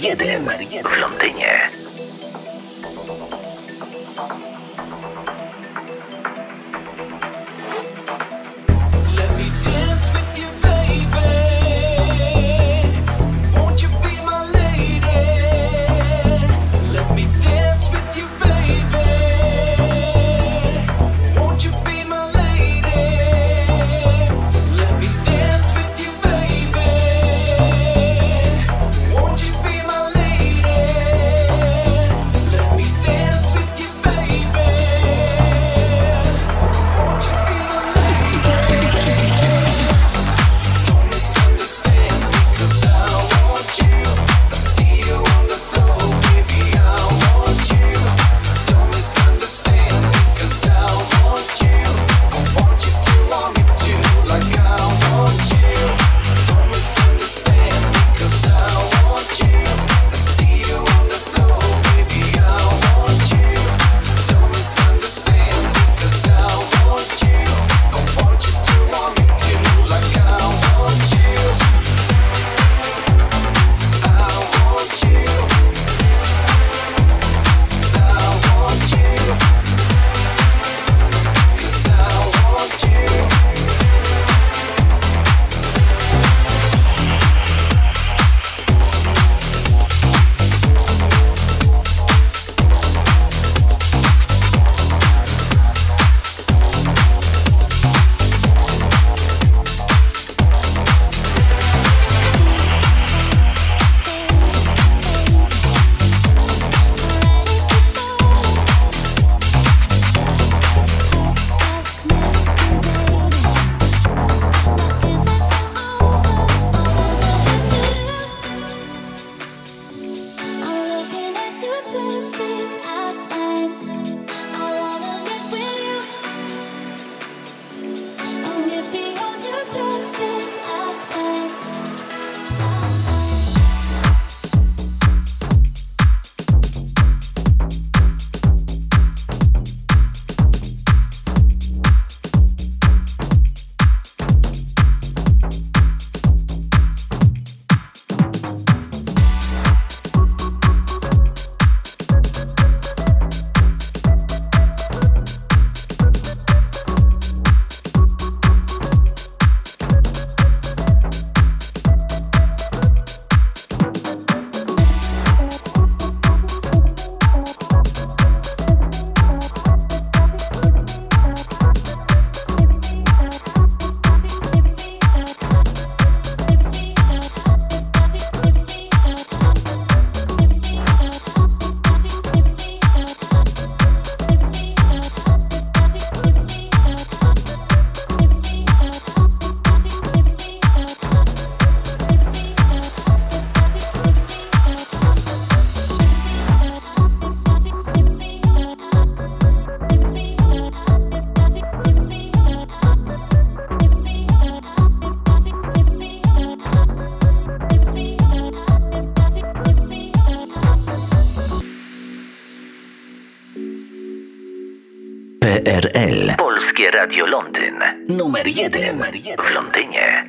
Numer Polskie Radio Londyn. Numer jeden w Londynie.